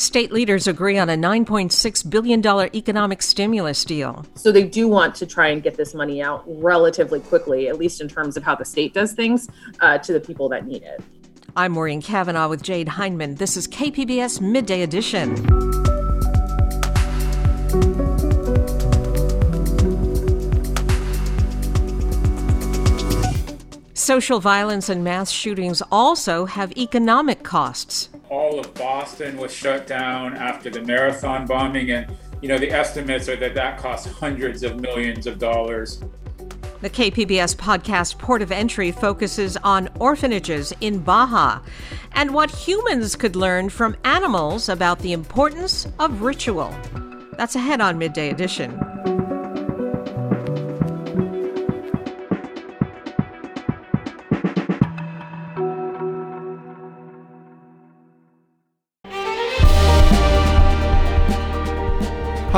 State leaders agree on a $9.6 billion economic stimulus deal. So they do want to try and get this money out relatively quickly, at least in terms of how the state does things, uh, to the people that need it. I'm Maureen Cavanaugh with Jade Hindman. This is KPBS Midday Edition. Social violence and mass shootings also have economic costs all of Boston was shut down after the marathon bombing, and you know the estimates are that that cost hundreds of millions of dollars. The KPBS podcast Port of Entry focuses on orphanages in Baja and what humans could learn from animals about the importance of ritual. That's ahead on Midday Edition.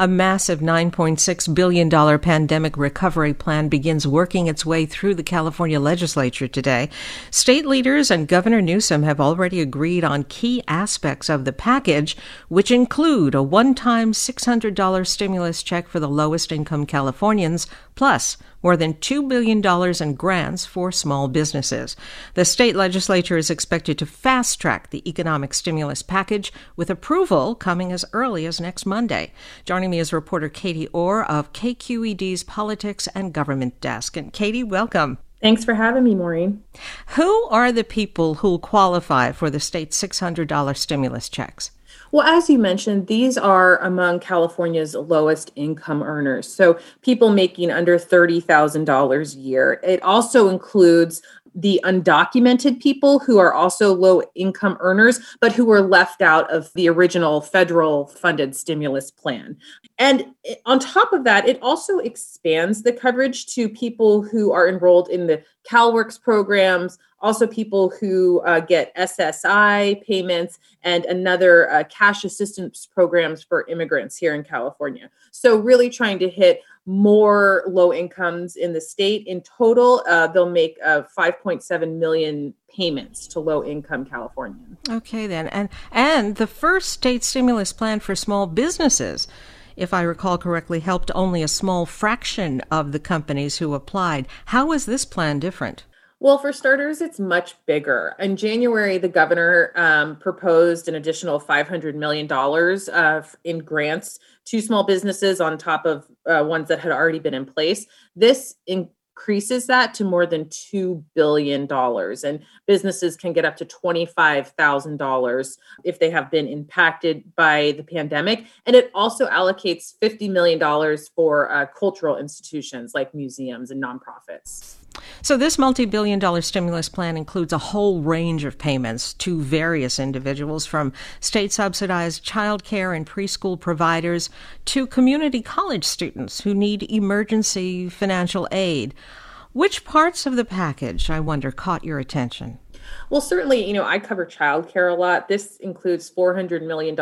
A massive $9.6 billion pandemic recovery plan begins working its way through the California legislature today. State leaders and Governor Newsom have already agreed on key aspects of the package, which include a one time $600 stimulus check for the lowest income Californians, plus more than $2 billion in grants for small businesses. The state legislature is expected to fast track the economic stimulus package with approval coming as early as next Monday. Joining me is reporter Katie Orr of KQED's Politics and Government Desk. And Katie, welcome. Thanks for having me, Maureen. Who are the people who'll qualify for the state's $600 stimulus checks? Well, as you mentioned, these are among California's lowest income earners. So people making under $30,000 a year. It also includes the undocumented people who are also low income earners, but who were left out of the original federal funded stimulus plan. And on top of that, it also expands the coverage to people who are enrolled in the CalWORKs programs, also people who uh, get SSI payments and another uh, cash assistance programs for immigrants here in California. So, really trying to hit more low incomes in the state. In total, uh, they'll make uh, 5.7 million payments to low income Californians. Okay, then. And, and the first state stimulus plan for small businesses if I recall correctly, helped only a small fraction of the companies who applied. How is this plan different? Well, for starters, it's much bigger. In January, the governor um, proposed an additional $500 million uh, in grants to small businesses on top of uh, ones that had already been in place. This increases that to more than $2 billion. And businesses can get up to $25,000 if they have been impacted by the pandemic. And it also allocates $50 million for uh, cultural institutions like museums and nonprofits. So, this multi billion dollar stimulus plan includes a whole range of payments to various individuals from state subsidized childcare and preschool providers to community college students who need emergency financial aid. Which parts of the package, I wonder, caught your attention? Well, certainly, you know, I cover childcare a lot. This includes $400 million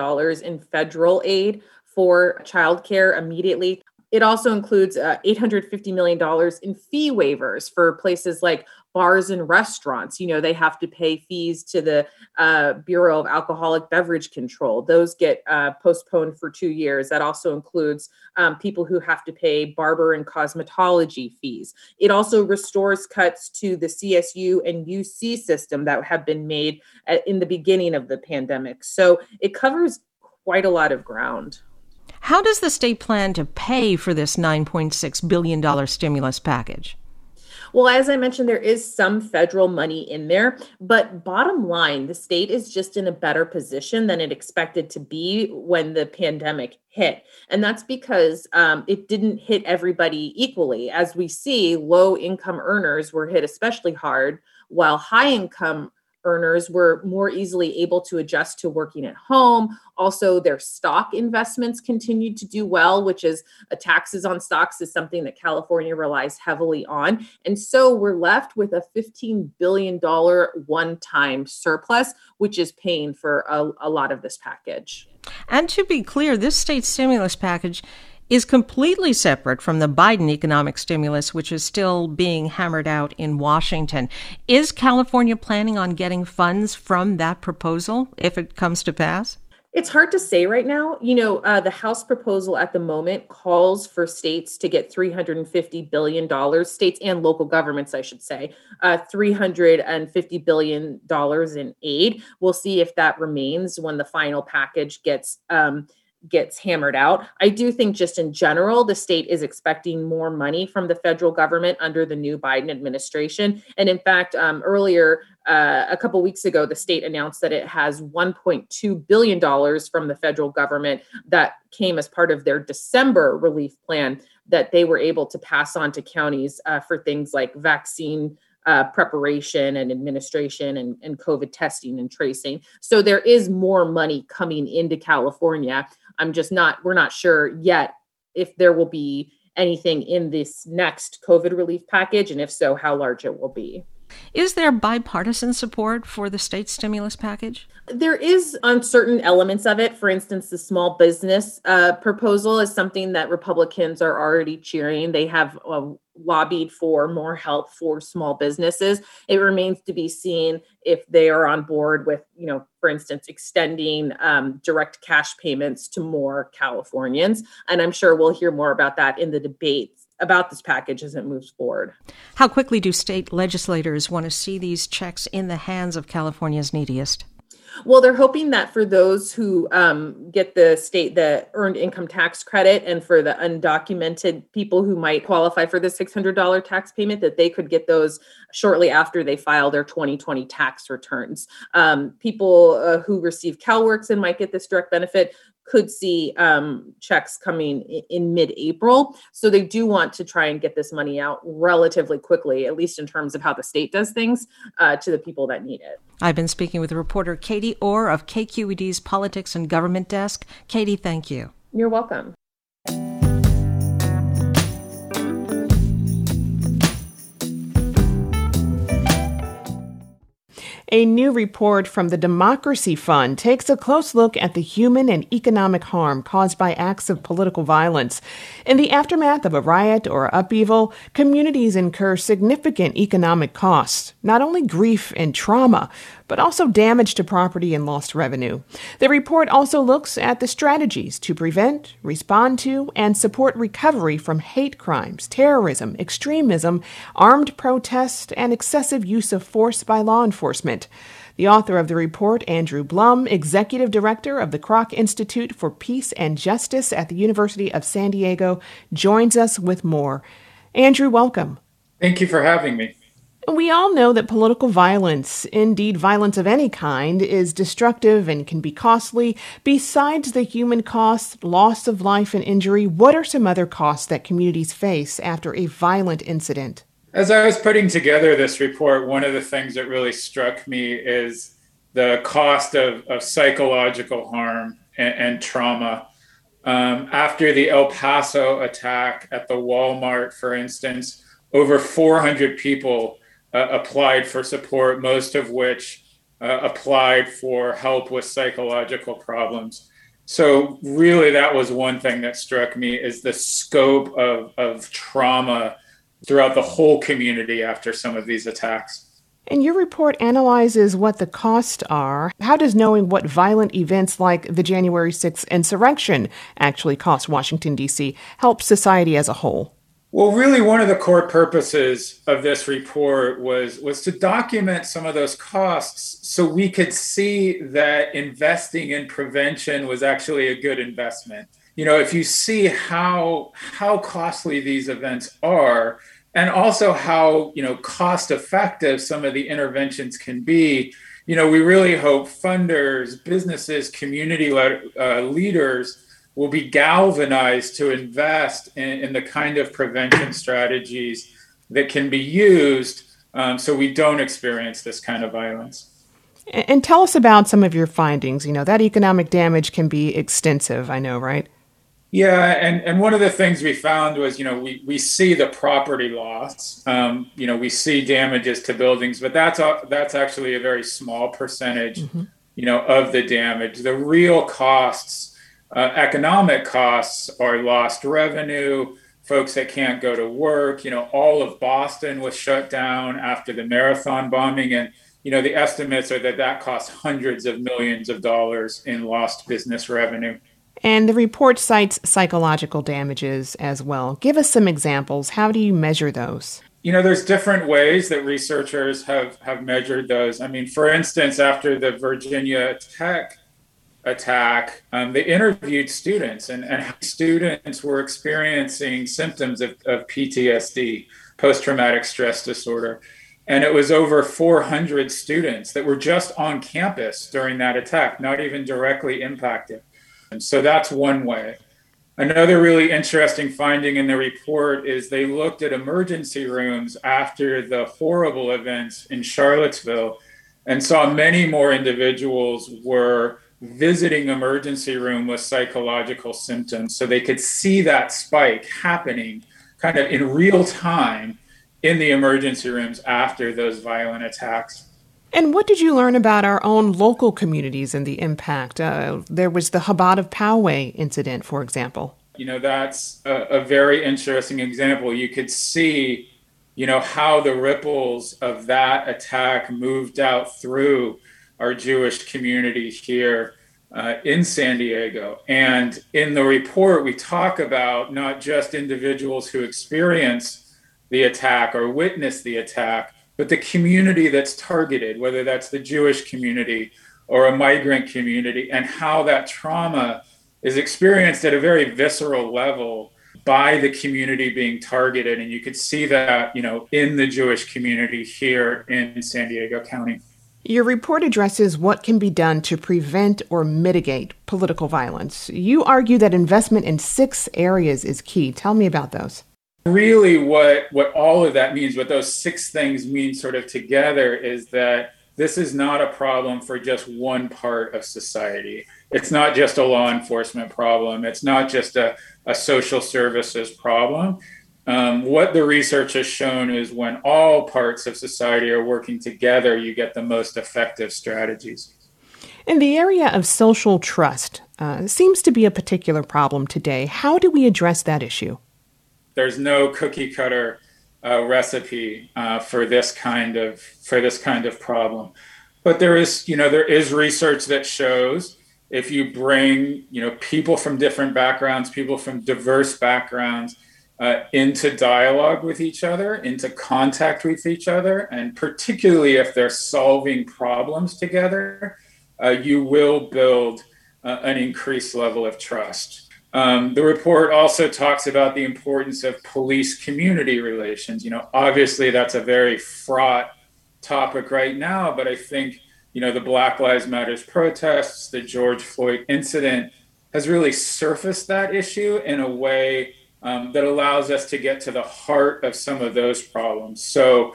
in federal aid for childcare immediately. It also includes uh, $850 million in fee waivers for places like bars and restaurants. You know, they have to pay fees to the uh, Bureau of Alcoholic Beverage Control. Those get uh, postponed for two years. That also includes um, people who have to pay barber and cosmetology fees. It also restores cuts to the CSU and UC system that have been made at, in the beginning of the pandemic. So it covers quite a lot of ground. How does the state plan to pay for this $9.6 billion stimulus package? Well, as I mentioned, there is some federal money in there, but bottom line, the state is just in a better position than it expected to be when the pandemic hit. And that's because um, it didn't hit everybody equally. As we see, low income earners were hit especially hard, while high income earners were more easily able to adjust to working at home. Also, their stock investments continued to do well, which is a taxes on stocks is something that California relies heavily on. And so we're left with a $15 billion one time surplus, which is paying for a, a lot of this package. And to be clear, this state stimulus package is completely separate from the Biden economic stimulus, which is still being hammered out in Washington. Is California planning on getting funds from that proposal if it comes to pass? It's hard to say right now. You know, uh, the House proposal at the moment calls for states to get $350 billion, states and local governments, I should say, uh, $350 billion in aid. We'll see if that remains when the final package gets. Um, gets hammered out. I do think, just in general, the state is expecting more money from the federal government under the new Biden administration. And in fact, um, earlier, uh, a couple weeks ago, the state announced that it has $1.2 billion from the federal government that came as part of their December relief plan that they were able to pass on to counties uh, for things like vaccine. Uh, preparation and administration and, and COVID testing and tracing. So there is more money coming into California. I'm just not, we're not sure yet if there will be anything in this next COVID relief package, and if so, how large it will be. Is there bipartisan support for the state stimulus package? There is on certain elements of it. For instance, the small business uh, proposal is something that Republicans are already cheering. They have uh, lobbied for more help for small businesses. It remains to be seen if they are on board with, you know, for instance, extending um, direct cash payments to more Californians. And I'm sure we'll hear more about that in the debates about this package as it moves forward. How quickly do state legislators want to see these checks in the hands of California's neediest? Well, they're hoping that for those who um, get the state the earned income tax credit, and for the undocumented people who might qualify for the six hundred dollar tax payment, that they could get those shortly after they file their 2020 tax returns. Um, people uh, who receive CalWORKs and might get this direct benefit could see um, checks coming in, in mid-April. So they do want to try and get this money out relatively quickly, at least in terms of how the state does things, uh, to the people that need it. I've been speaking with reporter Katie Orr of KQED's Politics and Government Desk. Katie, thank you. You're welcome. A new report from the Democracy Fund takes a close look at the human and economic harm caused by acts of political violence. In the aftermath of a riot or upheaval, communities incur significant economic costs, not only grief and trauma, but also damage to property and lost revenue. The report also looks at the strategies to prevent, respond to, and support recovery from hate crimes, terrorism, extremism, armed protest, and excessive use of force by law enforcement. The author of the report, Andrew Blum, executive director of the Kroc Institute for Peace and Justice at the University of San Diego, joins us with more. Andrew, welcome. Thank you for having me. We all know that political violence, indeed violence of any kind, is destructive and can be costly. Besides the human cost, loss of life and injury, what are some other costs that communities face after a violent incident? As I was putting together this report, one of the things that really struck me is the cost of, of psychological harm and, and trauma. Um, after the El Paso attack at the Walmart, for instance, over 400 people uh, applied for support, most of which uh, applied for help with psychological problems. So really, that was one thing that struck me is the scope of, of trauma throughout the whole community after some of these attacks. And your report analyzes what the costs are. How does knowing what violent events like the January 6th insurrection actually cost Washington, D.C., help society as a whole? Well, really, one of the core purposes of this report was, was to document some of those costs so we could see that investing in prevention was actually a good investment. You know, if you see how, how costly these events are, and also how you know cost effective some of the interventions can be you know we really hope funders businesses community uh, leaders will be galvanized to invest in, in, the kind of prevention strategies that can be used um, so we don't experience this kind of violence. And tell us about some of your findings. You know, that economic damage can be extensive, I know, right? Yeah, and, and one of the things we found was, you know, we, we see the property loss, um, you know, we see damages to buildings, but that's a, that's actually a very small percentage, mm-hmm. you know, of the damage. The real costs uh, economic costs are lost revenue, folks that can't go to work. You know, all of Boston was shut down after the marathon bombing. And, you know, the estimates are that that costs hundreds of millions of dollars in lost business revenue. And the report cites psychological damages as well. Give us some examples. How do you measure those? You know, there's different ways that researchers have, have measured those. I mean, for instance, after the Virginia Tech attack, um, they interviewed students, and, and students were experiencing symptoms of, of PTSD, post traumatic stress disorder. And it was over 400 students that were just on campus during that attack, not even directly impacted. And so that's one way. Another really interesting finding in the report is they looked at emergency rooms after the horrible events in Charlottesville and saw many more individuals were visiting emergency room with psychological symptoms so they could see that spike happening kind of in real time in the emergency rooms after those violent attacks. And what did you learn about our own local communities and the impact? Uh, there was the Chabad of Poway incident, for example. You know, that's a, a very interesting example. You could see, you know, how the ripples of that attack moved out through our Jewish community here uh, in San Diego. And in the report, we talk about not just individuals who experience the attack or witness the attack, but the community that's targeted, whether that's the Jewish community or a migrant community, and how that trauma is experienced at a very visceral level by the community being targeted. And you could see that, you know, in the Jewish community here in San Diego County. Your report addresses what can be done to prevent or mitigate political violence. You argue that investment in six areas is key. Tell me about those. Really, what, what all of that means, what those six things mean sort of together, is that this is not a problem for just one part of society. It's not just a law enforcement problem, it's not just a, a social services problem. Um, what the research has shown is when all parts of society are working together, you get the most effective strategies. In the area of social trust, uh, seems to be a particular problem today. How do we address that issue? There's no cookie cutter uh, recipe uh, for this kind of for this kind of problem, but there is you know there is research that shows if you bring you know people from different backgrounds, people from diverse backgrounds uh, into dialogue with each other, into contact with each other, and particularly if they're solving problems together, uh, you will build uh, an increased level of trust. Um, the report also talks about the importance of police community relations. You know, obviously that's a very fraught topic right now, but I think, you know, the Black Lives Matters protests, the George Floyd incident has really surfaced that issue in a way um, that allows us to get to the heart of some of those problems. So,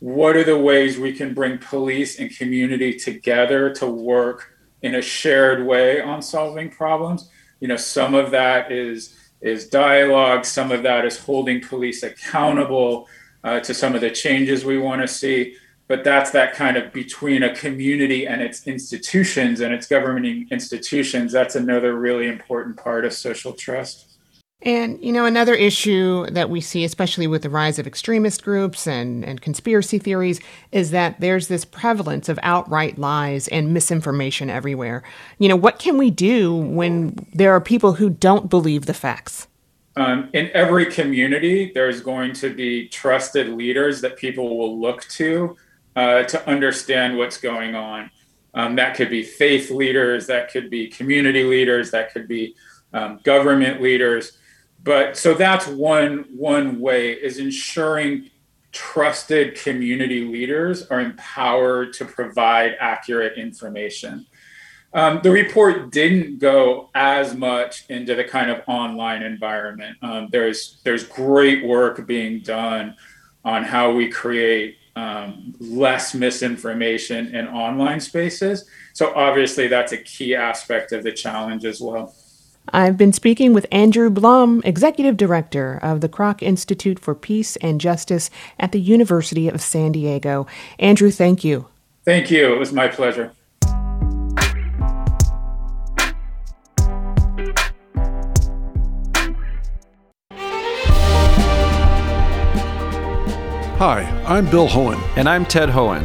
what are the ways we can bring police and community together to work in a shared way on solving problems? You know, some of that is is dialogue, some of that is holding police accountable. uh, to some of the changes we want to see. But that's that kind of between a community and its institutions and its governing institutions. That's another really important part of social trust. And, you know, another issue that we see, especially with the rise of extremist groups and, and conspiracy theories, is that there's this prevalence of outright lies and misinformation everywhere. You know, what can we do when there are people who don't believe the facts? Um, in every community, there's going to be trusted leaders that people will look to uh, to understand what's going on. Um, that could be faith leaders, that could be community leaders, that could be um, government leaders but so that's one one way is ensuring trusted community leaders are empowered to provide accurate information. Um, the report didn't go as much into the kind of online environment. Um, there's there's great work being done on how we create um, less misinformation in online spaces. So obviously that's a key aspect of the challenge as well I've been speaking with Andrew Blum, Executive Director of the Kroc Institute for Peace and Justice at the University of San Diego. Andrew, thank you. Thank you. It was my pleasure. Hi, I'm Bill Hoehn. And I'm Ted Hoehn.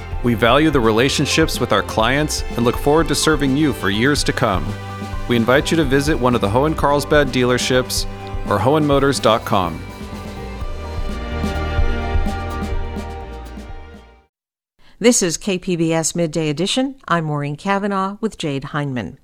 We value the relationships with our clients and look forward to serving you for years to come we invite you to visit one of the Hoehn Carlsbad dealerships or Hoehnmotors.com. This is KPBS Midday Edition. I'm Maureen Cavanaugh with Jade Hindman.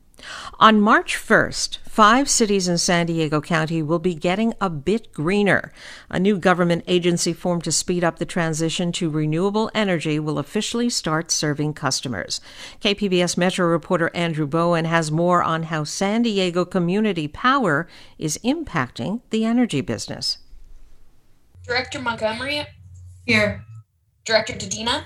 On March 1st, five cities in San Diego County will be getting a bit greener. A new government agency formed to speed up the transition to renewable energy will officially start serving customers. KPBS Metro reporter Andrew Bowen has more on how San Diego Community Power is impacting the energy business. Director Montgomery? Here. Director Dedina?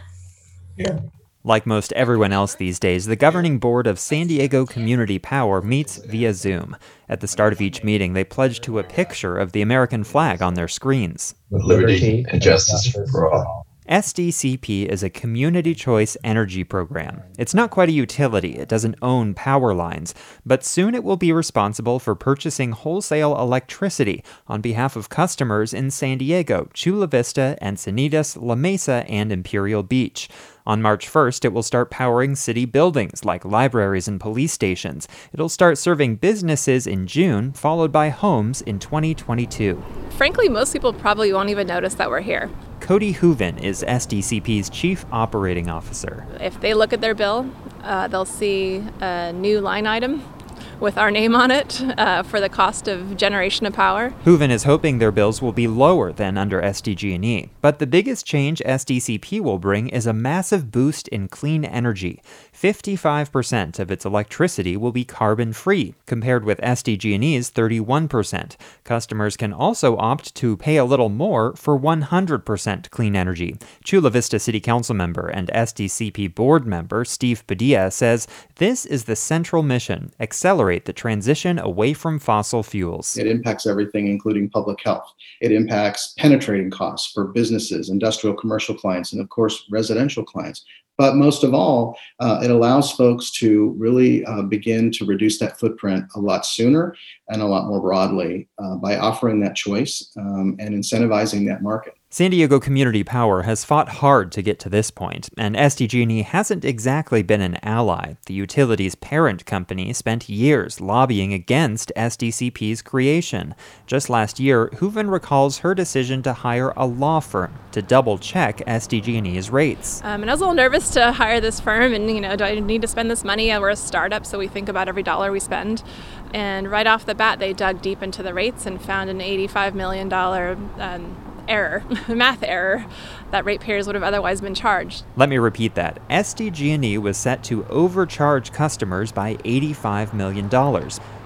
Here. Like most everyone else these days, the governing board of San Diego Community Power meets via Zoom. At the start of each meeting, they pledge to a picture of the American flag on their screens. Liberty and justice for all. SDCP is a community choice energy program. It's not quite a utility, it doesn't own power lines, but soon it will be responsible for purchasing wholesale electricity on behalf of customers in San Diego, Chula Vista, Encinitas, La Mesa, and Imperial Beach. On March 1st, it will start powering city buildings like libraries and police stations. It'll start serving businesses in June, followed by homes in 2022. Frankly, most people probably won't even notice that we're here. Cody Hooven is SDCP's chief operating officer. If they look at their bill, uh, they'll see a new line item with our name on it uh, for the cost of generation of power. Hooven is hoping their bills will be lower than under SDG&E, but the biggest change SDCP will bring is a massive boost in clean energy. 55% of its electricity will be carbon free, compared with SDG&E's 31%. Customers can also opt to pay a little more for 100% clean energy. Chula Vista City Council member and SDCP board member Steve Padilla says this is the central mission accelerate the transition away from fossil fuels. It impacts everything, including public health. It impacts penetrating costs for businesses, industrial, commercial clients, and of course, residential clients. But most of all, uh, it allows folks to really uh, begin to reduce that footprint a lot sooner and a lot more broadly uh, by offering that choice um, and incentivizing that market. San Diego Community Power has fought hard to get to this point, and SDG&E hasn't exactly been an ally. The utility's parent company spent years lobbying against SDCP's creation. Just last year, Hooven recalls her decision to hire a law firm to double check SDG&E's rates. Um, and I was a little nervous to hire this firm, and you know, do I need to spend this money? We're a startup, so we think about every dollar we spend. And right off the bat, they dug deep into the rates and found an $85 million um, error, math error, that ratepayers would have otherwise been charged. Let me repeat that. SDG&E was set to overcharge customers by $85 million.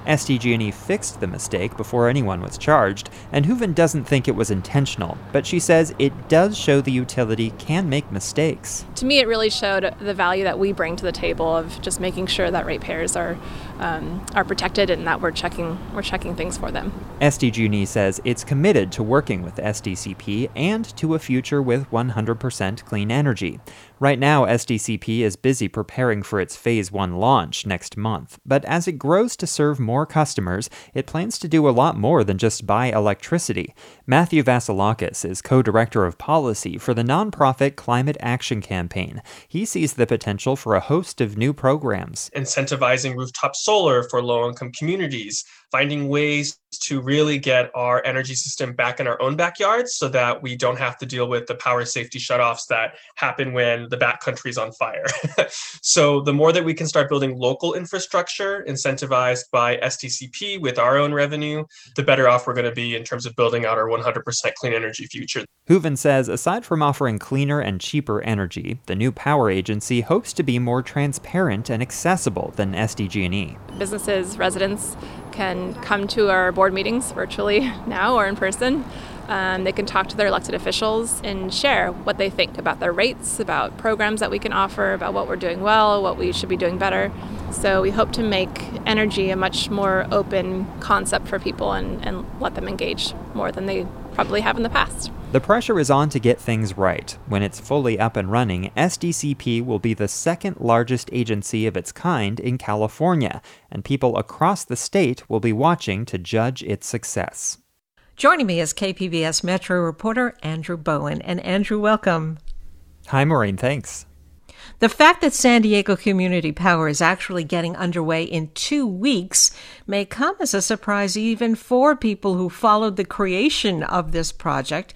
SDG&E fixed the mistake before anyone was charged, and Hooven doesn't think it was intentional, but she says it does show the utility can make mistakes. To me, it really showed the value that we bring to the table of just making sure that ratepayers are um, are protected and that we're checking we're checking things for them. SDG&E says it's committed to working with SDCP and to a future with 100% clean energy. Right now, SDCP is busy preparing for its Phase 1 launch next month, but as it grows to serve more customers, it plans to do a lot more than just buy electricity. Matthew Vasilakis is co director of policy for the nonprofit Climate Action Campaign. He sees the potential for a host of new programs. Incentivizing rooftop solar for low income communities, finding ways to really get our energy system back in our own backyards so that we don't have to deal with the power safety shutoffs that happen when the backcountry is on fire. so, the more that we can start building local infrastructure incentivized by SDCP with our own revenue, the better off we're going to be in terms of building out our 100% clean energy future. Hooven says aside from offering cleaner and cheaper energy, the new power agency hopes to be more transparent and accessible than SDG&E. Businesses, residents can come to our board meetings virtually now or in person. Um, they can talk to their elected officials and share what they think about their rates, about programs that we can offer, about what we're doing well, what we should be doing better. So we hope to make energy a much more open concept for people and, and let them engage more than they probably have in the past. The pressure is on to get things right. When it's fully up and running, SDCP will be the second largest agency of its kind in California, and people across the state will be watching to judge its success. Joining me is KPBS Metro reporter Andrew Bowen. And Andrew, welcome. Hi, Maureen. Thanks. The fact that San Diego Community Power is actually getting underway in two weeks may come as a surprise even for people who followed the creation of this project.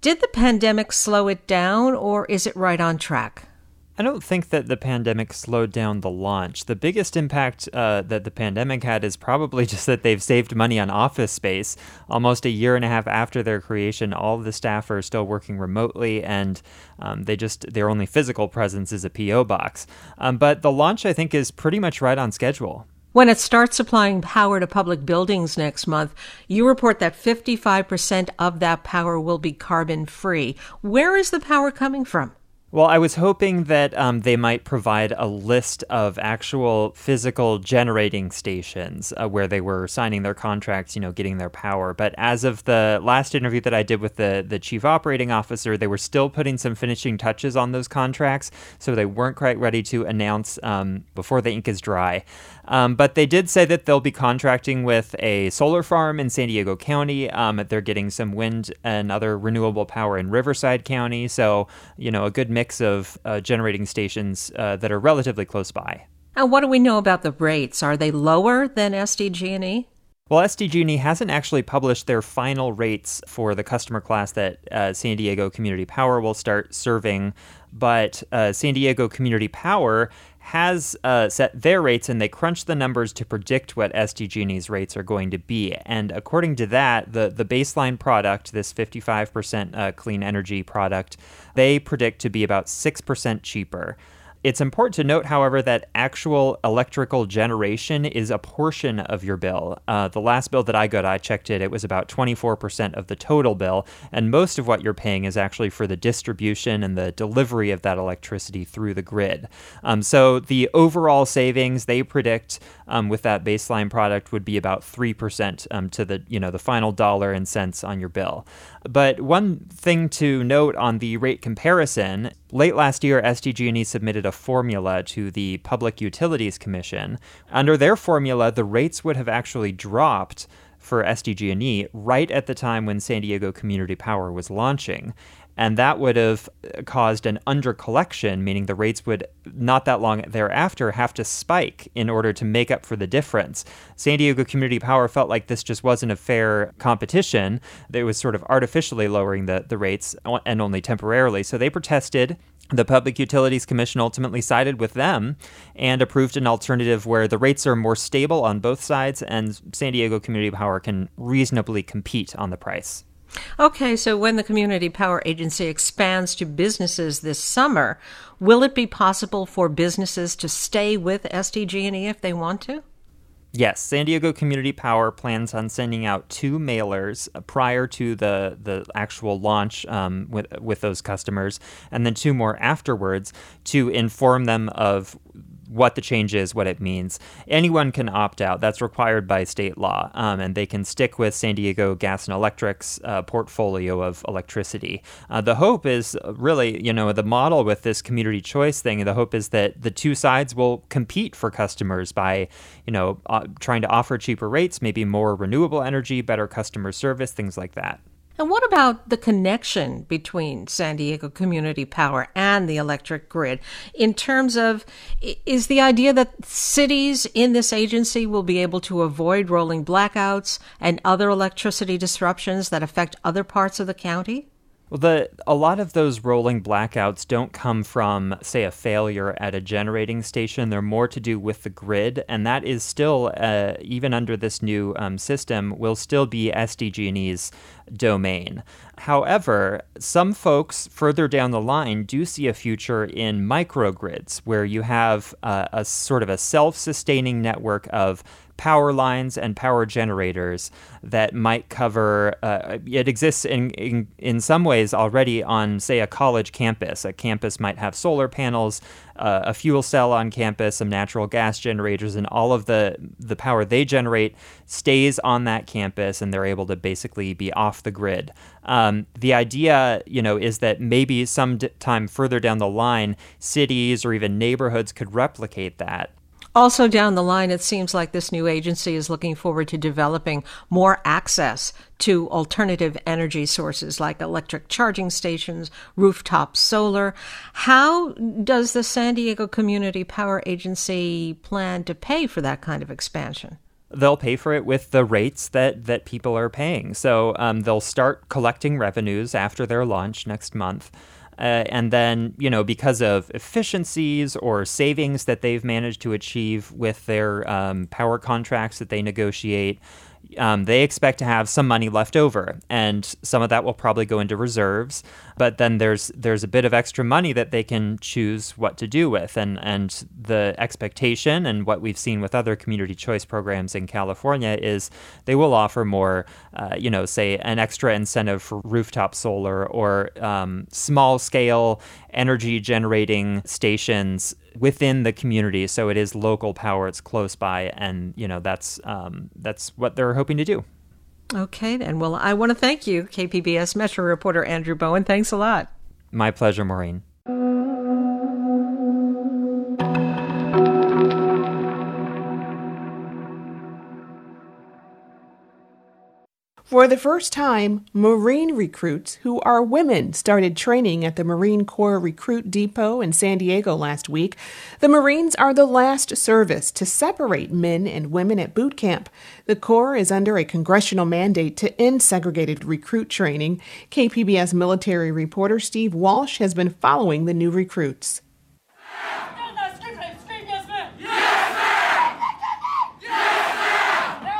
Did the pandemic slow it down, or is it right on track? I don't think that the pandemic slowed down the launch. The biggest impact uh, that the pandemic had is probably just that they've saved money on office space. Almost a year and a half after their creation, all the staff are still working remotely, and um, they just their only physical presence is a PO box. Um, but the launch, I think, is pretty much right on schedule. When it starts supplying power to public buildings next month, you report that 55% of that power will be carbon free. Where is the power coming from? Well, I was hoping that um, they might provide a list of actual physical generating stations uh, where they were signing their contracts, you know, getting their power. But as of the last interview that I did with the, the chief operating officer, they were still putting some finishing touches on those contracts. So they weren't quite ready to announce um, before the ink is dry. Um, but they did say that they'll be contracting with a solar farm in San Diego County. Um, they're getting some wind and other renewable power in Riverside County. So, you know, a good mix of uh, generating stations uh, that are relatively close by. And what do we know about the rates? Are they lower than SDG&E? Well, SDG&E hasn't actually published their final rates for the customer class that uh, San Diego Community Power will start serving, but uh, San Diego Community Power has uh, set their rates and they crunch the numbers to predict what SDG&E's rates are going to be. And according to that, the, the baseline product, this 55% uh, clean energy product, they predict to be about 6% cheaper. It's important to note, however, that actual electrical generation is a portion of your bill. Uh, the last bill that I got, I checked it, it was about 24% of the total bill, and most of what you're paying is actually for the distribution and the delivery of that electricity through the grid. Um, so the overall savings they predict um, with that baseline product would be about 3% um, to the you know the final dollar and cents on your bill. But one thing to note on the rate comparison, late last year SDG&E submitted a formula to the Public Utilities Commission. Under their formula, the rates would have actually dropped for SDG&E right at the time when San Diego Community Power was launching and that would have caused an undercollection, meaning the rates would not that long thereafter have to spike in order to make up for the difference. San Diego Community Power felt like this just wasn't a fair competition. It was sort of artificially lowering the, the rates and only temporarily. So they protested. The Public Utilities Commission ultimately sided with them and approved an alternative where the rates are more stable on both sides and San Diego Community Power can reasonably compete on the price. Okay, so when the Community Power Agency expands to businesses this summer, will it be possible for businesses to stay with SDG&E if they want to? Yes, San Diego Community Power plans on sending out two mailers prior to the the actual launch um, with with those customers, and then two more afterwards to inform them of what the change is, what it means. Anyone can opt out. That's required by state law, um, and they can stick with San Diego Gas and Electric's uh, portfolio of electricity. Uh, the hope is really, you know, the model with this community choice thing. The hope is that the two sides will compete for customers by, you know, uh, trying to offer cheaper rates, maybe more renewable energy, better customer service, things like that. And what about the connection between San Diego Community Power and the electric grid in terms of is the idea that cities in this agency will be able to avoid rolling blackouts and other electricity disruptions that affect other parts of the county? Well, the a lot of those rolling blackouts don't come from, say, a failure at a generating station. They're more to do with the grid, and that is still, uh, even under this new um, system, will still be SDG&E's domain. However, some folks further down the line do see a future in microgrids, where you have uh, a sort of a self-sustaining network of power lines and power generators that might cover. Uh, it exists in, in in some ways already on, say, a college campus. A campus might have solar panels, uh, a fuel cell on campus, some natural gas generators, and all of the the power they generate stays on that campus, and they're able to basically be off the grid. Um, the idea, you know, is that maybe some time further down the line, cities or even neighborhoods could replicate that also, down the line, it seems like this new agency is looking forward to developing more access to alternative energy sources like electric charging stations, rooftop solar. How does the San Diego Community Power Agency plan to pay for that kind of expansion? They'll pay for it with the rates that that people are paying. So um, they'll start collecting revenues after their launch next month. Uh, and then, you know, because of efficiencies or savings that they've managed to achieve with their um, power contracts that they negotiate, um, they expect to have some money left over, and some of that will probably go into reserves. But then there's there's a bit of extra money that they can choose what to do with, and and the expectation and what we've seen with other community choice programs in California is they will offer more, uh, you know, say an extra incentive for rooftop solar or um, small scale energy generating stations within the community. So it is local power. It's close by, and you know that's um, that's what they're hoping to do. Okay, then. Well, I want to thank you, KPBS Metro reporter Andrew Bowen. Thanks a lot. My pleasure, Maureen. For the first time, Marine recruits who are women started training at the Marine Corps Recruit Depot in San Diego last week. The Marines are the last service to separate men and women at boot camp. The Corps is under a congressional mandate to end segregated recruit training. KPBS military reporter Steve Walsh has been following the new recruits.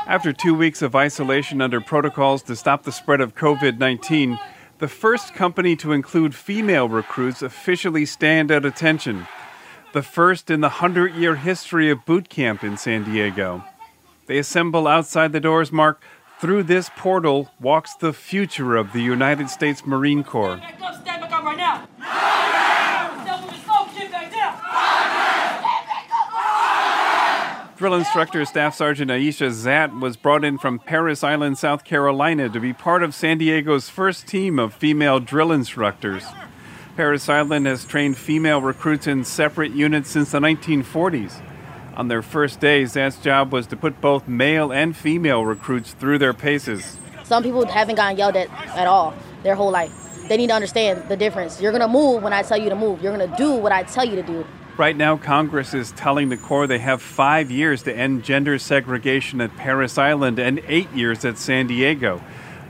After two weeks of isolation under protocols to stop the spread of COVID 19, the first company to include female recruits officially stand at attention. The first in the 100 year history of boot camp in San Diego. They assemble outside the doors marked, Through this portal walks the future of the United States Marine Corps. Drill instructor Staff Sergeant Aisha Zat was brought in from Parris Island, South Carolina to be part of San Diego's first team of female drill instructors. Parris Island has trained female recruits in separate units since the 1940s. On their first day, Zat's job was to put both male and female recruits through their paces. Some people haven't gotten yelled at at all their whole life. They need to understand the difference. You're going to move when I tell you to move. You're going to do what I tell you to do. Right now, Congress is telling the Corps they have five years to end gender segregation at Parris Island and eight years at San Diego.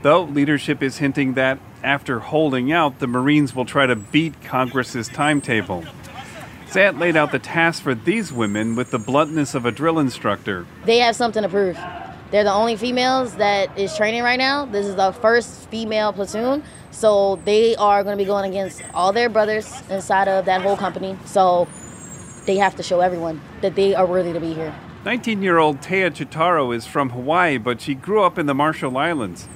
Though leadership is hinting that after holding out, the Marines will try to beat Congress's timetable. Zat laid out the task for these women with the bluntness of a drill instructor. They have something to prove. They're the only females that is training right now. This is the first female platoon. So they are going to be going against all their brothers inside of that whole company. So they have to show everyone that they are worthy to be here. 19 year old Taya Chitaro is from Hawaii, but she grew up in the Marshall Islands.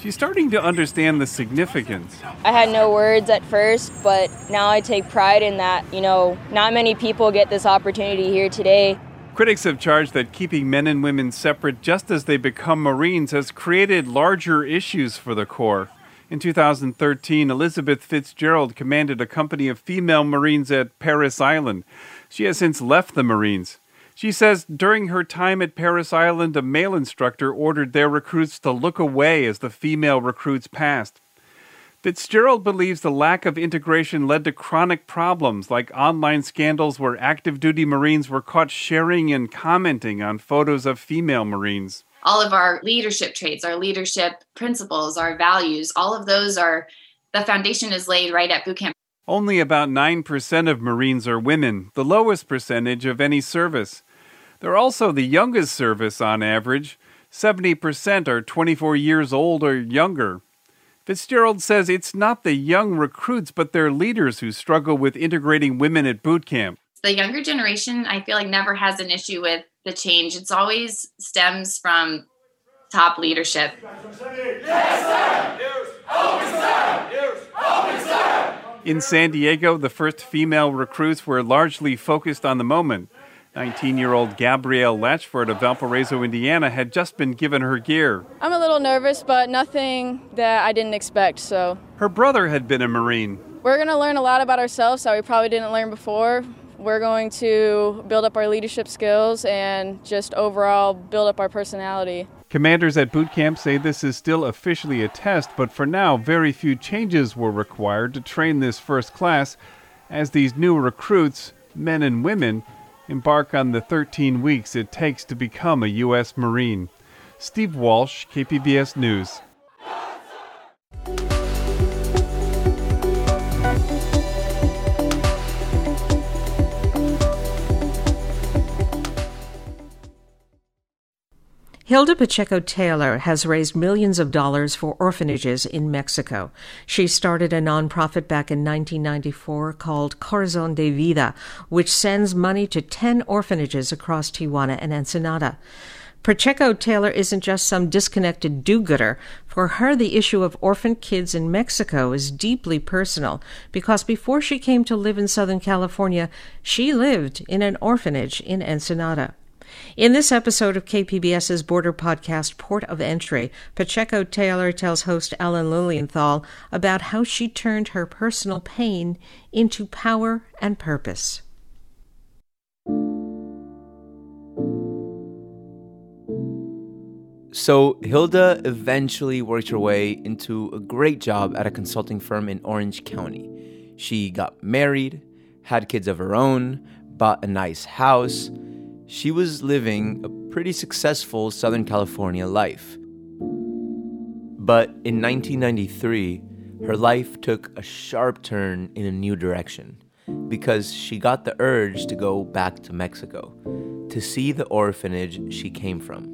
She's starting to understand the significance. I had no words at first, but now I take pride in that. You know, not many people get this opportunity here today. Critics have charged that keeping men and women separate just as they become Marines has created larger issues for the Corps. In 2013, Elizabeth Fitzgerald commanded a company of female Marines at Parris Island. She has since left the Marines. She says during her time at Parris Island, a male instructor ordered their recruits to look away as the female recruits passed. Fitzgerald believes the lack of integration led to chronic problems like online scandals where active duty Marines were caught sharing and commenting on photos of female Marines. All of our leadership traits, our leadership principles, our values, all of those are the foundation is laid right at boot camp. Only about 9% of Marines are women, the lowest percentage of any service. They're also the youngest service on average. 70% are 24 years old or younger. Fitzgerald says it's not the young recruits, but their leaders who struggle with integrating women at boot camp. The younger generation, I feel like, never has an issue with the change. It's always stems from top leadership. In San Diego, the first female recruits were largely focused on the moment. 19 year old Gabrielle Latchford of Valparaiso, Indiana, had just been given her gear. I'm a little nervous, but nothing that I didn't expect, so. Her brother had been a Marine. We're going to learn a lot about ourselves that we probably didn't learn before. We're going to build up our leadership skills and just overall build up our personality. Commanders at boot camp say this is still officially a test, but for now, very few changes were required to train this first class as these new recruits, men and women, embark on the 13 weeks it takes to become a U.S. Marine. Steve Walsh, KPBS News. Hilda Pacheco Taylor has raised millions of dollars for orphanages in Mexico. She started a nonprofit back in 1994 called Corazon de Vida, which sends money to 10 orphanages across Tijuana and Ensenada. Pacheco Taylor isn't just some disconnected do gooder. For her, the issue of orphan kids in Mexico is deeply personal because before she came to live in Southern California, she lived in an orphanage in Ensenada. In this episode of KPBS's border podcast, Port of Entry, Pacheco Taylor tells host Alan Lilienthal about how she turned her personal pain into power and purpose. So, Hilda eventually worked her way into a great job at a consulting firm in Orange County. She got married, had kids of her own, bought a nice house, she was living a pretty successful Southern California life. But in 1993, her life took a sharp turn in a new direction because she got the urge to go back to Mexico to see the orphanage she came from.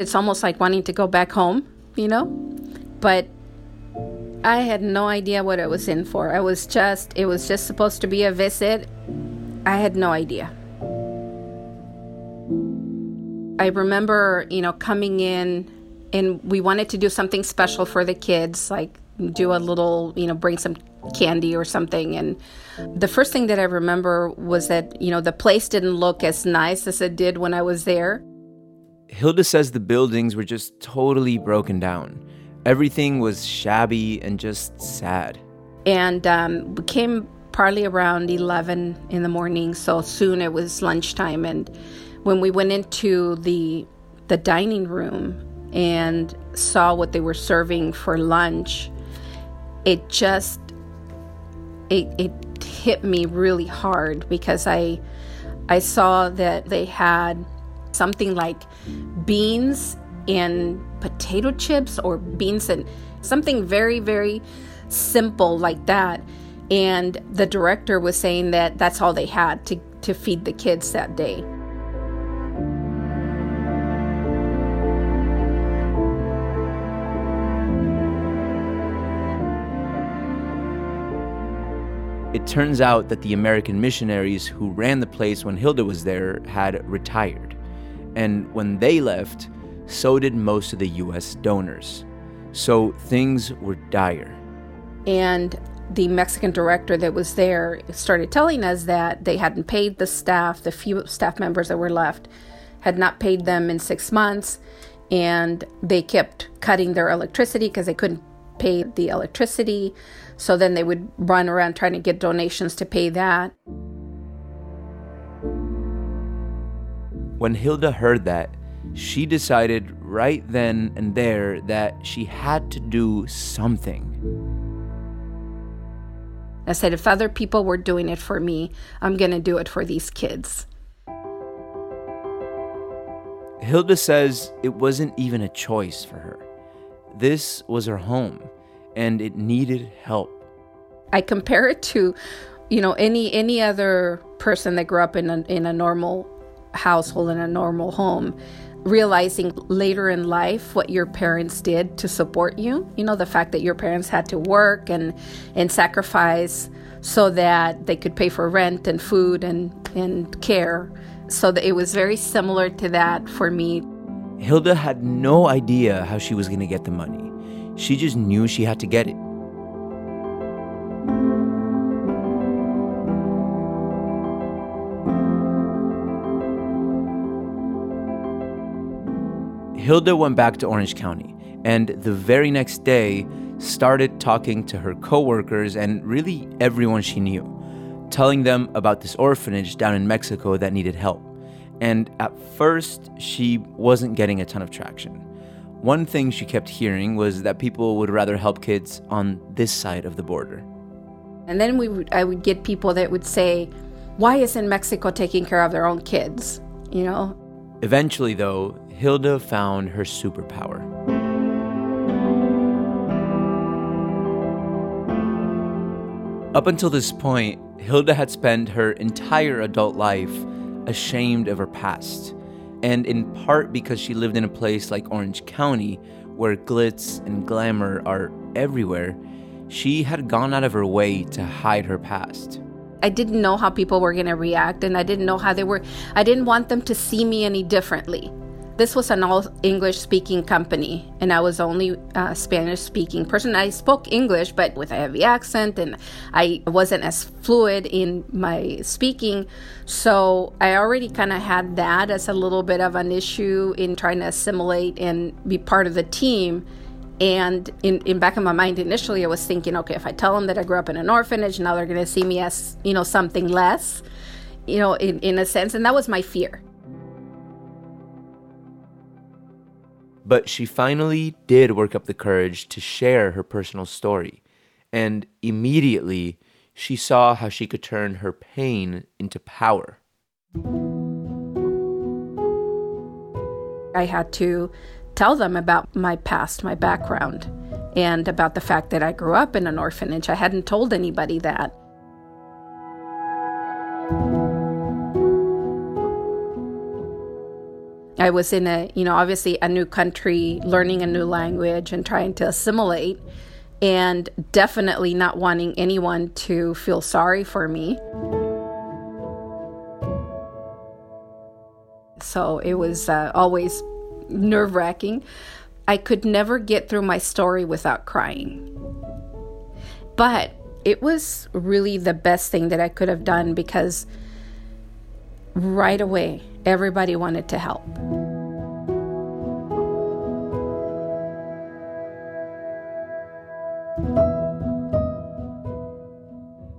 It's almost like wanting to go back home, you know? But I had no idea what I was in for. I was just, it was just supposed to be a visit. I had no idea. I remember, you know, coming in and we wanted to do something special for the kids, like do a little, you know, bring some candy or something. And the first thing that I remember was that, you know, the place didn't look as nice as it did when I was there. Hilda says the buildings were just totally broken down. Everything was shabby and just sad. And um, we came partly around 11 in the morning, so soon it was lunchtime. And when we went into the the dining room and saw what they were serving for lunch, it just it, it hit me really hard because I I saw that they had something like beans in potato chips or beans and something very, very simple like that. And the director was saying that that's all they had to, to feed the kids that day. It turns out that the American missionaries who ran the place when Hilda was there had retired. And when they left, so did most of the US donors. So things were dire. And the Mexican director that was there started telling us that they hadn't paid the staff, the few staff members that were left, had not paid them in six months, and they kept cutting their electricity because they couldn't pay the electricity. So then they would run around trying to get donations to pay that. When Hilda heard that, she decided right then and there that she had to do something. I said, if other people were doing it for me, I'm going to do it for these kids. Hilda says it wasn't even a choice for her. This was her home, and it needed help. I compare it to, you know, any any other person that grew up in a, in a normal household in a normal home realizing later in life what your parents did to support you. You know the fact that your parents had to work and and sacrifice so that they could pay for rent and food and and care. So that it was very similar to that for me. Hilda had no idea how she was going to get the money. She just knew she had to get it Hilda went back to Orange County and the very next day started talking to her coworkers and really everyone she knew, telling them about this orphanage down in Mexico that needed help. And at first, she wasn't getting a ton of traction. One thing she kept hearing was that people would rather help kids on this side of the border. And then we would, I would get people that would say, "Why isn't Mexico taking care of their own kids?" You know. Eventually, though, Hilda found her superpower. Up until this point, Hilda had spent her entire adult life ashamed of her past, and in part because she lived in a place like Orange County, where glitz and glamour are everywhere, she had gone out of her way to hide her past. I didn't know how people were going to react, and I didn't know how they were. I didn't want them to see me any differently. This was an all English speaking company, and I was only a Spanish speaking person. I spoke English, but with a heavy accent, and I wasn't as fluid in my speaking. So I already kind of had that as a little bit of an issue in trying to assimilate and be part of the team. And in, in back of my mind initially, I was thinking, okay, if I tell them that I grew up in an orphanage, now they're going to see me as, you know, something less, you know, in, in a sense. And that was my fear. But she finally did work up the courage to share her personal story. And immediately, she saw how she could turn her pain into power. I had to tell them about my past, my background, and about the fact that I grew up in an orphanage. I hadn't told anybody that. I was in a, you know, obviously a new country, learning a new language and trying to assimilate, and definitely not wanting anyone to feel sorry for me. So it was uh, always nerve wracking. I could never get through my story without crying. But it was really the best thing that I could have done because right away, everybody wanted to help.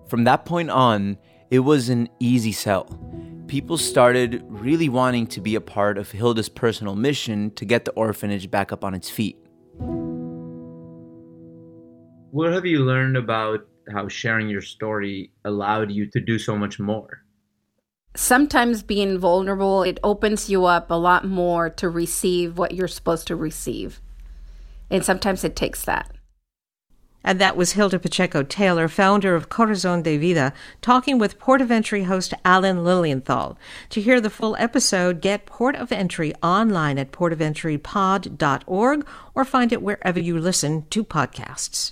From that point on, it was an easy sell. People started really wanting to be a part of Hilda's personal mission to get the orphanage back up on its feet. What have you learned about how sharing your story allowed you to do so much more? Sometimes being vulnerable, it opens you up a lot more to receive what you're supposed to receive. And sometimes it takes that. And that was Hilda Pacheco Taylor, founder of Corazon de Vida, talking with Port of Entry host Alan Lilienthal. To hear the full episode, get Port of Entry online at portofentrypod.org or find it wherever you listen to podcasts.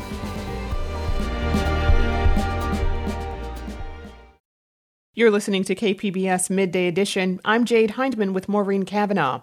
You're listening to KPBS Midday Edition. I'm Jade Hindman with Maureen Cavanaugh.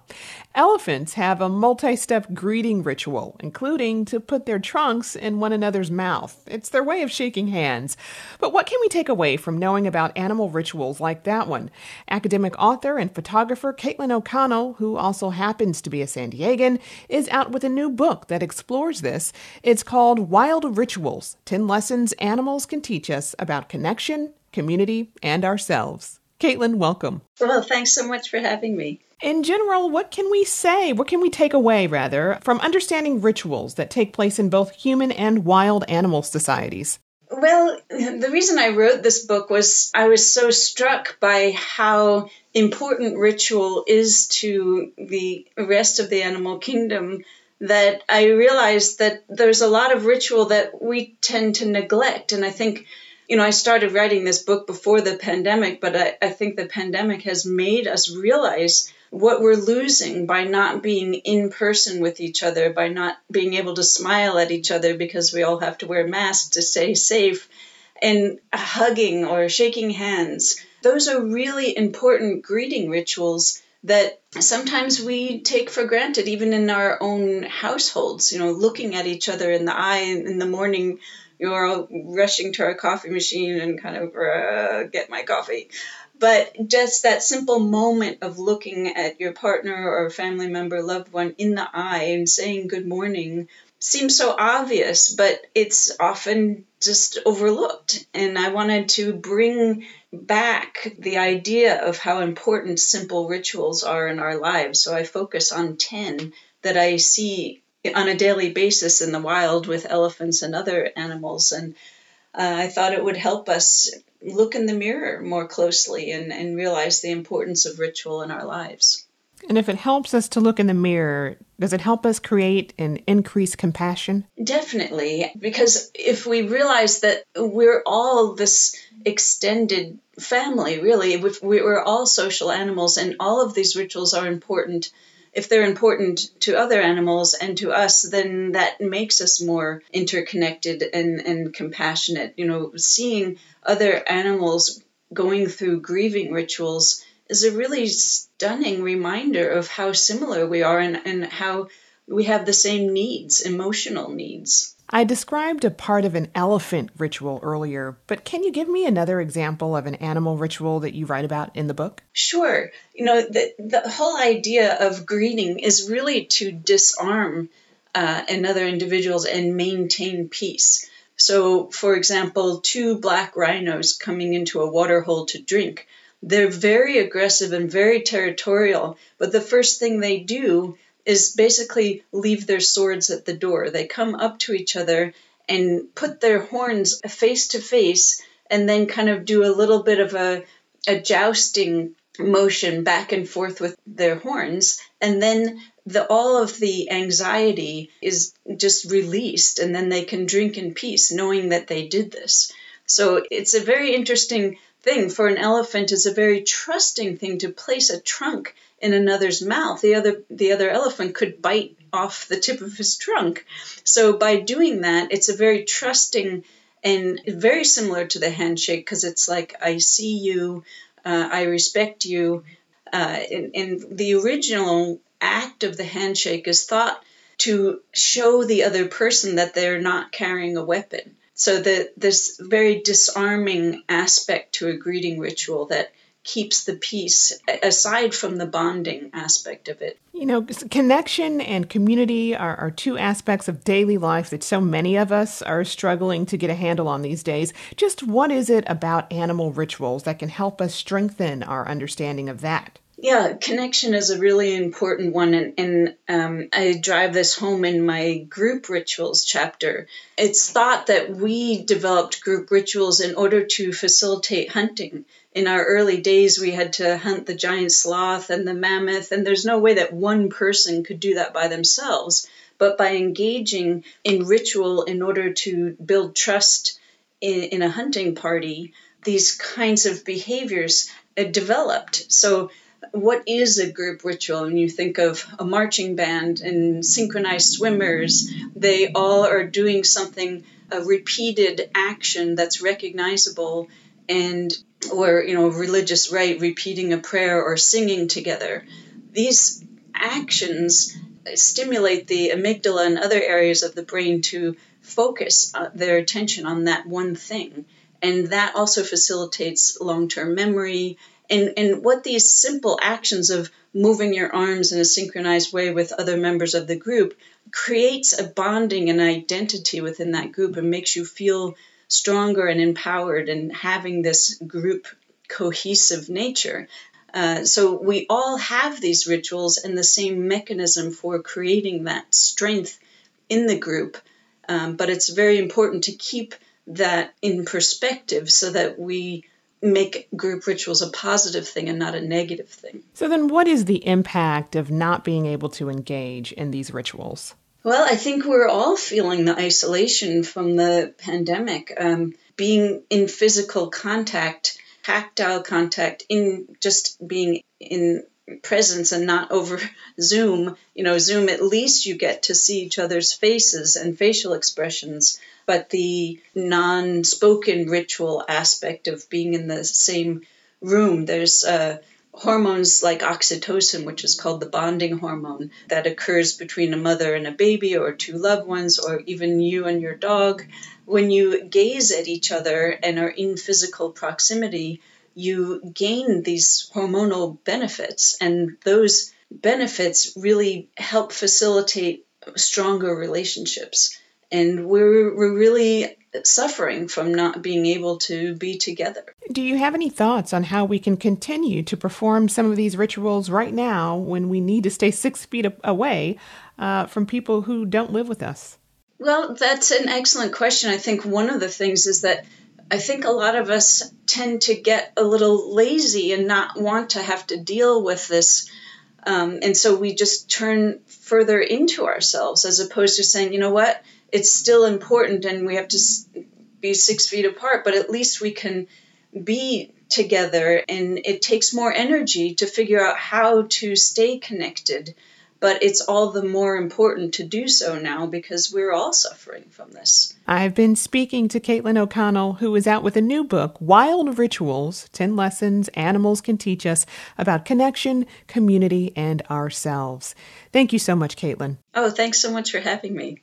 Elephants have a multi step greeting ritual, including to put their trunks in one another's mouth. It's their way of shaking hands. But what can we take away from knowing about animal rituals like that one? Academic author and photographer Caitlin O'Connell, who also happens to be a San Diegan, is out with a new book that explores this. It's called Wild Rituals 10 Lessons Animals Can Teach Us About Connection community, and ourselves. Caitlin, welcome. Well, thanks so much for having me. In general, what can we say? What can we take away, rather, from understanding rituals that take place in both human and wild animal societies? Well, the reason I wrote this book was I was so struck by how important ritual is to the rest of the animal kingdom that I realized that there's a lot of ritual that we tend to neglect. And I think you know, I started writing this book before the pandemic, but I, I think the pandemic has made us realize what we're losing by not being in person with each other, by not being able to smile at each other because we all have to wear masks to stay safe, and hugging or shaking hands. Those are really important greeting rituals that sometimes we take for granted, even in our own households. You know, looking at each other in the eye in the morning you're rushing to our coffee machine and kind of uh, get my coffee. But just that simple moment of looking at your partner or family member, loved one in the eye and saying good morning seems so obvious, but it's often just overlooked. And I wanted to bring back the idea of how important simple rituals are in our lives. So I focus on 10 that I see on a daily basis in the wild with elephants and other animals. And uh, I thought it would help us look in the mirror more closely and, and realize the importance of ritual in our lives. And if it helps us to look in the mirror, does it help us create and increase compassion? Definitely, because if we realize that we're all this extended family, really, we're all social animals, and all of these rituals are important if they're important to other animals and to us, then that makes us more interconnected and, and compassionate. You know, seeing other animals going through grieving rituals is a really stunning reminder of how similar we are and, and how we have the same needs, emotional needs. I described a part of an elephant ritual earlier, but can you give me another example of an animal ritual that you write about in the book? Sure. You know, the, the whole idea of greeting is really to disarm uh, another individuals and maintain peace. So, for example, two black rhinos coming into a water hole to drink. They're very aggressive and very territorial, but the first thing they do is basically leave their swords at the door. They come up to each other and put their horns face to face and then kind of do a little bit of a, a jousting motion back and forth with their horns. And then the all of the anxiety is just released and then they can drink in peace knowing that they did this. So it's a very interesting thing. For an elephant it's a very trusting thing to place a trunk in another's mouth, the other the other elephant could bite off the tip of his trunk. So by doing that, it's a very trusting And very similar to the handshake because it's like, I see you, uh, I respect you. Uh, and, and the original act of the handshake is thought to show the other person that they're not carrying a weapon. So that this very disarming aspect to a greeting ritual that keeps the peace aside from the bonding aspect of it. You know, connection and community are, are, two aspects of daily life that so many of us are struggling to get a handle on these days. Just what is it about animal rituals that can help us strengthen our understanding of that? Yeah, connection is a really important one, and, and um, I drive this home in my group rituals chapter. It's thought that we developed group rituals in order to facilitate hunting in our early days, we had to hunt the giant sloth and the mammoth, and there's no way that one person could do that by themselves. But by engaging in ritual in order to build trust in, in a hunting party, these kinds of behaviors uh, developed. So, what is a group ritual? When you think of a marching band and synchronized swimmers, they all are doing something, a repeated action that's recognizable and or you know religious rite repeating a prayer or singing together. These actions stimulate the amygdala and other areas of the brain to focus uh, their attention on that one thing. And that also facilitates long-term memory. And and what these simple actions of moving your arms in a synchronized way with other members of the group creates a bonding and identity within that group and makes you feel stronger and empowered and having this group cohesive nature. Uh, so we all have these rituals and the same mechanism for creating that strength in the group. Um, but it's very important to keep that in perspective so that we make group rituals a positive thing and not a negative thing. So, then what is the impact of not being able to engage in these rituals? Well, I think we're all feeling the isolation from the pandemic. Um, being in physical contact, tactile contact, in just being in presence and not over Zoom. You know, Zoom, at least you get to see each other's faces and facial expressions. But the non spoken ritual aspect of being in the same room, there's uh, hormones like oxytocin, which is called the bonding hormone, that occurs between a mother and a baby, or two loved ones, or even you and your dog. When you gaze at each other and are in physical proximity, you gain these hormonal benefits, and those benefits really help facilitate stronger relationships. And we're, we're really suffering from not being able to be together. Do you have any thoughts on how we can continue to perform some of these rituals right now when we need to stay six feet away uh, from people who don't live with us? Well, that's an excellent question. I think one of the things is that I think a lot of us tend to get a little lazy and not want to have to deal with this. Um, and so we just turn further into ourselves as opposed to saying, you know what, it's still important and we have to be six feet apart, but at least we can be together. And it takes more energy to figure out how to stay connected. But it's all the more important to do so now because we're all suffering from this. I've been speaking to Caitlin O'Connell, who is out with a new book, Wild Rituals 10 Lessons Animals Can Teach Us About Connection, Community, and Ourselves. Thank you so much, Caitlin. Oh, thanks so much for having me.